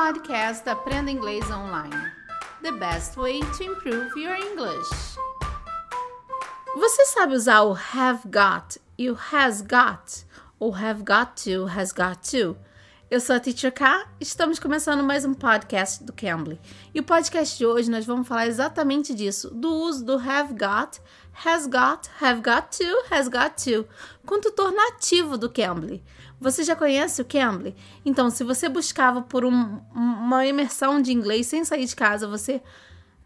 podcast Aprenda Inglês Online. The best way to improve your English. Você sabe usar o have got e o has got? Ou have got to, has got to? Eu sou a Teacher K, estamos começando mais um podcast do Cambly. E o podcast de hoje nós vamos falar exatamente disso, do uso do have got, has got, have got to, has got to, com tutor nativo do Cambly. Você já conhece o Cambly? Então, se você buscava por um, uma imersão de inglês sem sair de casa, você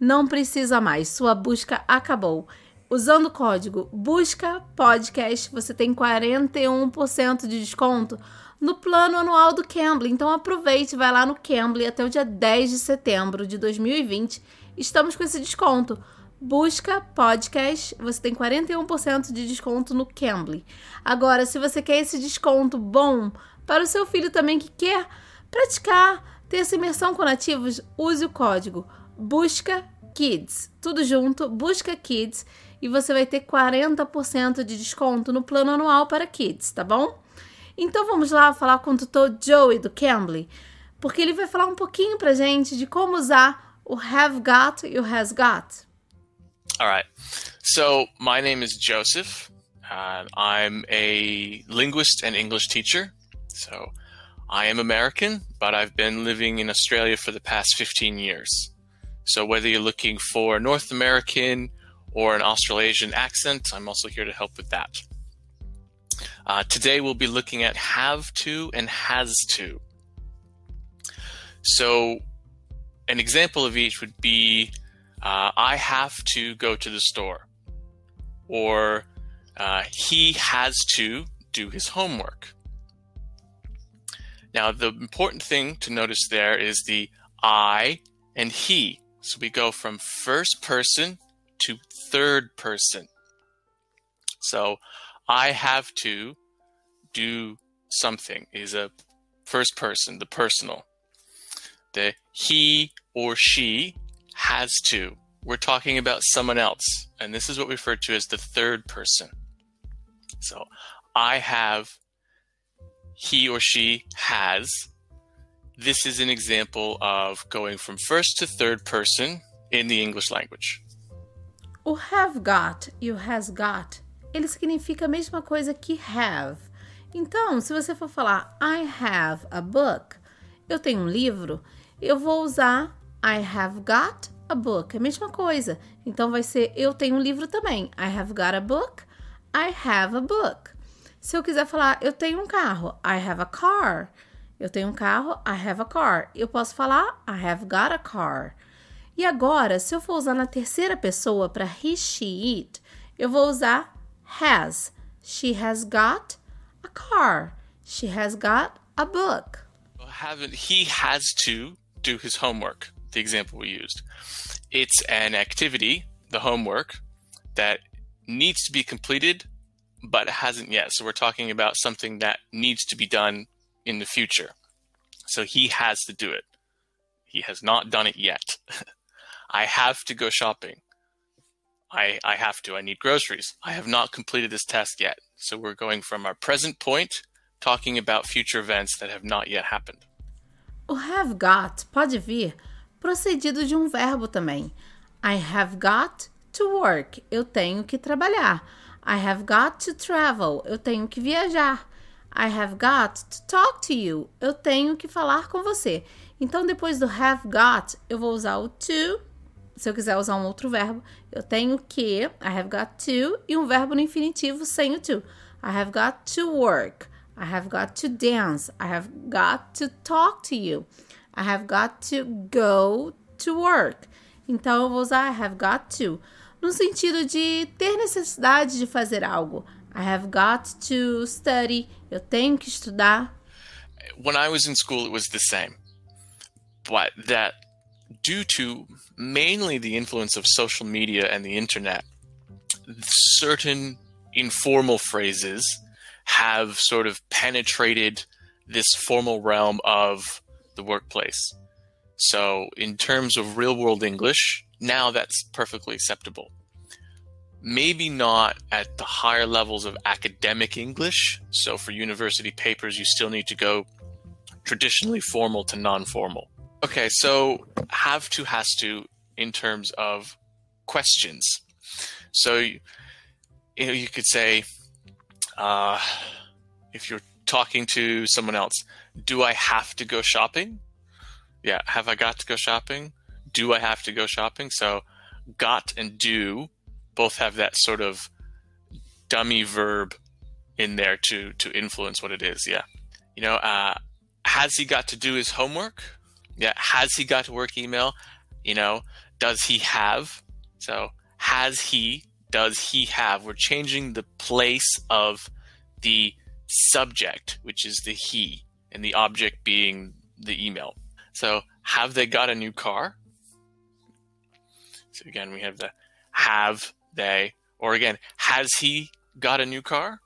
não precisa mais. Sua busca acabou. Usando o código Busca Podcast, você tem 41% de desconto no plano anual do Cambly. Então aproveite, vai lá no Cambly até o dia 10 de setembro de 2020. Estamos com esse desconto. Busca podcast, você tem 41% de desconto no Cambly. Agora, se você quer esse desconto bom para o seu filho também que quer praticar, ter essa imersão com nativos, use o código Busca Kids. Tudo junto, Busca Kids e você vai ter 40% de desconto no plano anual para kids, tá bom? Então vamos lá falar com o tutor Joey do Cambly, porque ele vai falar um pouquinho pra gente de como usar o have got e o has got. All right. So my name is Joseph. I'm a linguist and English teacher. So I am American, but I've been living in Australia for the past 15 years. So whether you're looking for North American or an Australasian accent, I'm also here to help with that. Uh, today we'll be looking at have to and has to. So, an example of each would be uh, I have to go to the store, or uh, he has to do his homework. Now, the important thing to notice there is the I and he. So we go from first person to third person. So I have to do something is a first person, the personal. The he or she has to. We're talking about someone else. And this is what we refer to as the third person. So I have, he or she has. This is an example of going from first to third person in the English language. O have got e o has got, ele significa a mesma coisa que have. Então, se você for falar I have a book, eu tenho um livro, eu vou usar I have got a book, é a mesma coisa. Então vai ser eu tenho um livro também. I have got a book, I have a book. Se eu quiser falar eu tenho um carro, I have a car. Eu tenho um carro, I have a car. Eu posso falar I have got a car. E agora, se eu for usar na terceira pessoa para he, she, it, eu vou usar has. She has got a car. She has got a book. Haven't he has to do his homework? The example we used. It's an activity, the homework, that needs to be completed but hasn't yet. So we're talking about something that needs to be done in the future. So he has to do it. He has not done it yet. I have to go shopping. I, I have to. I need groceries. I have not completed this task yet. So we're going from our present point, talking about future events that have not yet happened. O have got pode vir procedido de um verbo também. I have got to work. Eu tenho que trabalhar. I have got to travel. Eu tenho que viajar. I have got to talk to you. Eu tenho que falar com você. Então, depois do have got, eu vou usar o to se eu quiser usar um outro verbo, eu tenho que, I have got to, e um verbo no infinitivo sem o to. I have got to work. I have got to dance. I have got to talk to you. I have got to go to work. Então eu vou usar I have got to no sentido de ter necessidade de fazer algo. I have got to study. Eu tenho que estudar. When I was in school, it was the same. But that due to mainly the influence of social media and the internet, certain informal phrases have sort of penetrated this formal realm of the workplace. So, in terms of real world English, now that's perfectly acceptable. Maybe not at the higher levels of academic English. So, for university papers, you still need to go traditionally formal to non formal. Okay, so have to has to in terms of questions. So you, you know you could say uh, if you're talking to someone else, do I have to go shopping? Yeah, have I got to go shopping? Do I have to go shopping? So got and do both have that sort of dummy verb in there to to influence what it is. Yeah, you know, uh, has he got to do his homework? Yeah, has he got work email? You know, does he have? So has he? Does he have? We're changing the place of the subject, which is the he, and the object being the email. So have they got a new car? So again, we have the have they, or again, has he got a new car?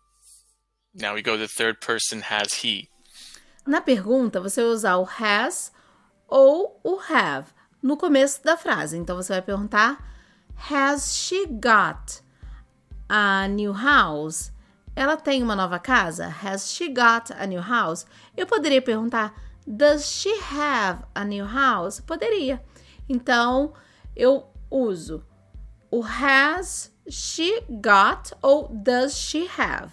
Now we go to the third person, has he. Na pergunta, você usar o has ou o have no começo da frase. Então você vai perguntar: Has she got a new house? Ela tem uma nova casa? Has she got a new house? Eu poderia perguntar: Does she have a new house? Poderia. Então eu uso o has she got ou does she have.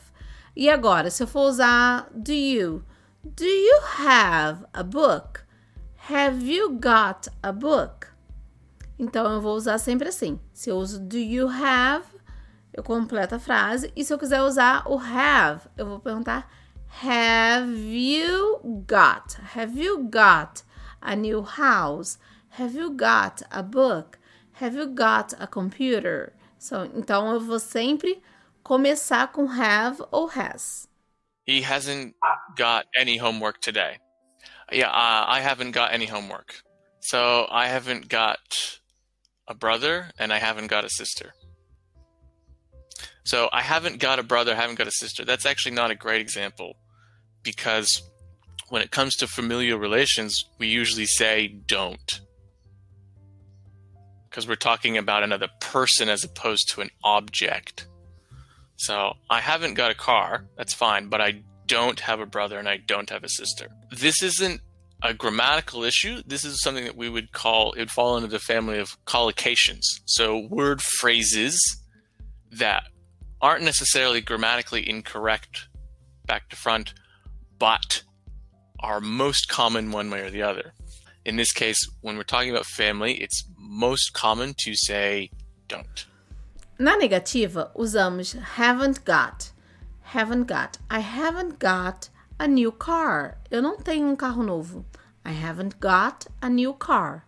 E agora, se eu for usar do you, do you have a book? Have you got a book? Então eu vou usar sempre assim. Se eu uso do you have, eu completo a frase. E se eu quiser usar o have, eu vou perguntar Have you got? Have you got a new house? Have you got a book? Have you got a computer? So, então eu vou sempre começar com have ou has. He hasn't got any homework today. Yeah, uh, I haven't got any homework. So I haven't got a brother and I haven't got a sister. So I haven't got a brother, I haven't got a sister. That's actually not a great example because when it comes to familial relations, we usually say don't. Because we're talking about another person as opposed to an object. So I haven't got a car, that's fine, but I don't have a brother and I don't have a sister. This isn't a grammatical issue. This is something that we would call, it would fall into the family of collocations. So word phrases that aren't necessarily grammatically incorrect back to front, but are most common one way or the other. In this case, when we're talking about family, it's most common to say don't. Na negativa, usamos haven't got. Haven't got. I haven't got a new car. Eu não tenho um carro novo. I haven't got a new car.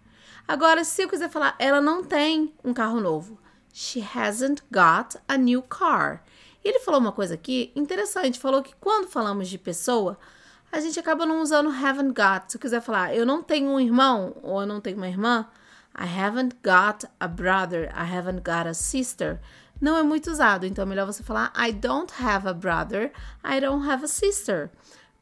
Agora, se eu quiser falar, ela não tem um carro novo. She hasn't got a new car. Ele falou uma coisa aqui interessante. Falou que quando falamos de pessoa, a gente acaba não usando haven't got. Se eu quiser falar, eu não tenho um irmão ou eu não tenho uma irmã, I haven't got a brother, I haven't got a sister. Não é muito usado, então é melhor você falar I don't have a brother, I don't have a sister.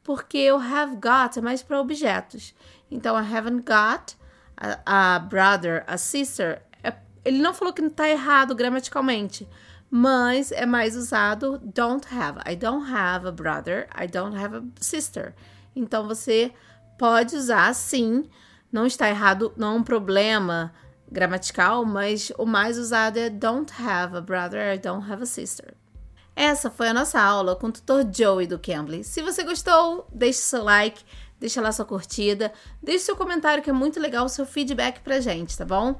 Porque o have got é mais para objetos. Então, I haven't got a, a brother, a sister. É, ele não falou que não está errado gramaticalmente, mas é mais usado don't have. I don't have a brother, I don't have a sister. Então você pode usar sim, não está errado, não é um problema gramatical, mas o mais usado é don't have a brother, don't have a sister. Essa foi a nossa aula com o tutor Joey do Cambly. Se você gostou, deixe seu like, deixa lá sua curtida, deixe seu comentário que é muito legal o seu feedback pra gente, tá bom?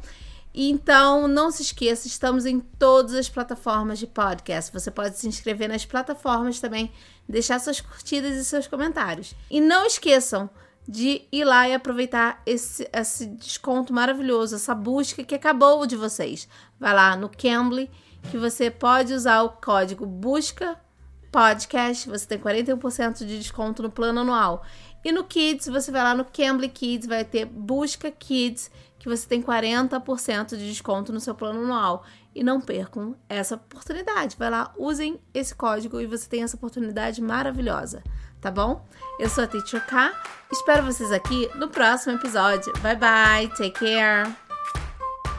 Então, não se esqueça, estamos em todas as plataformas de podcast. Você pode se inscrever nas plataformas também, deixar suas curtidas e seus comentários. E não esqueçam de ir lá e aproveitar esse, esse desconto maravilhoso, essa busca que acabou de vocês. Vai lá no Cambly, que você pode usar o código busca podcast, você tem 41% de desconto no plano anual. E no Kids, você vai lá no Cambly Kids, vai ter busca Kids que você tem 40% de desconto no seu plano anual. E não percam essa oportunidade. Vai lá, usem esse código e você tem essa oportunidade maravilhosa, tá bom? Eu sou a Teacher K. Espero vocês aqui no próximo episódio. Bye bye, take care.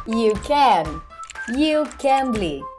You can. You can bleed.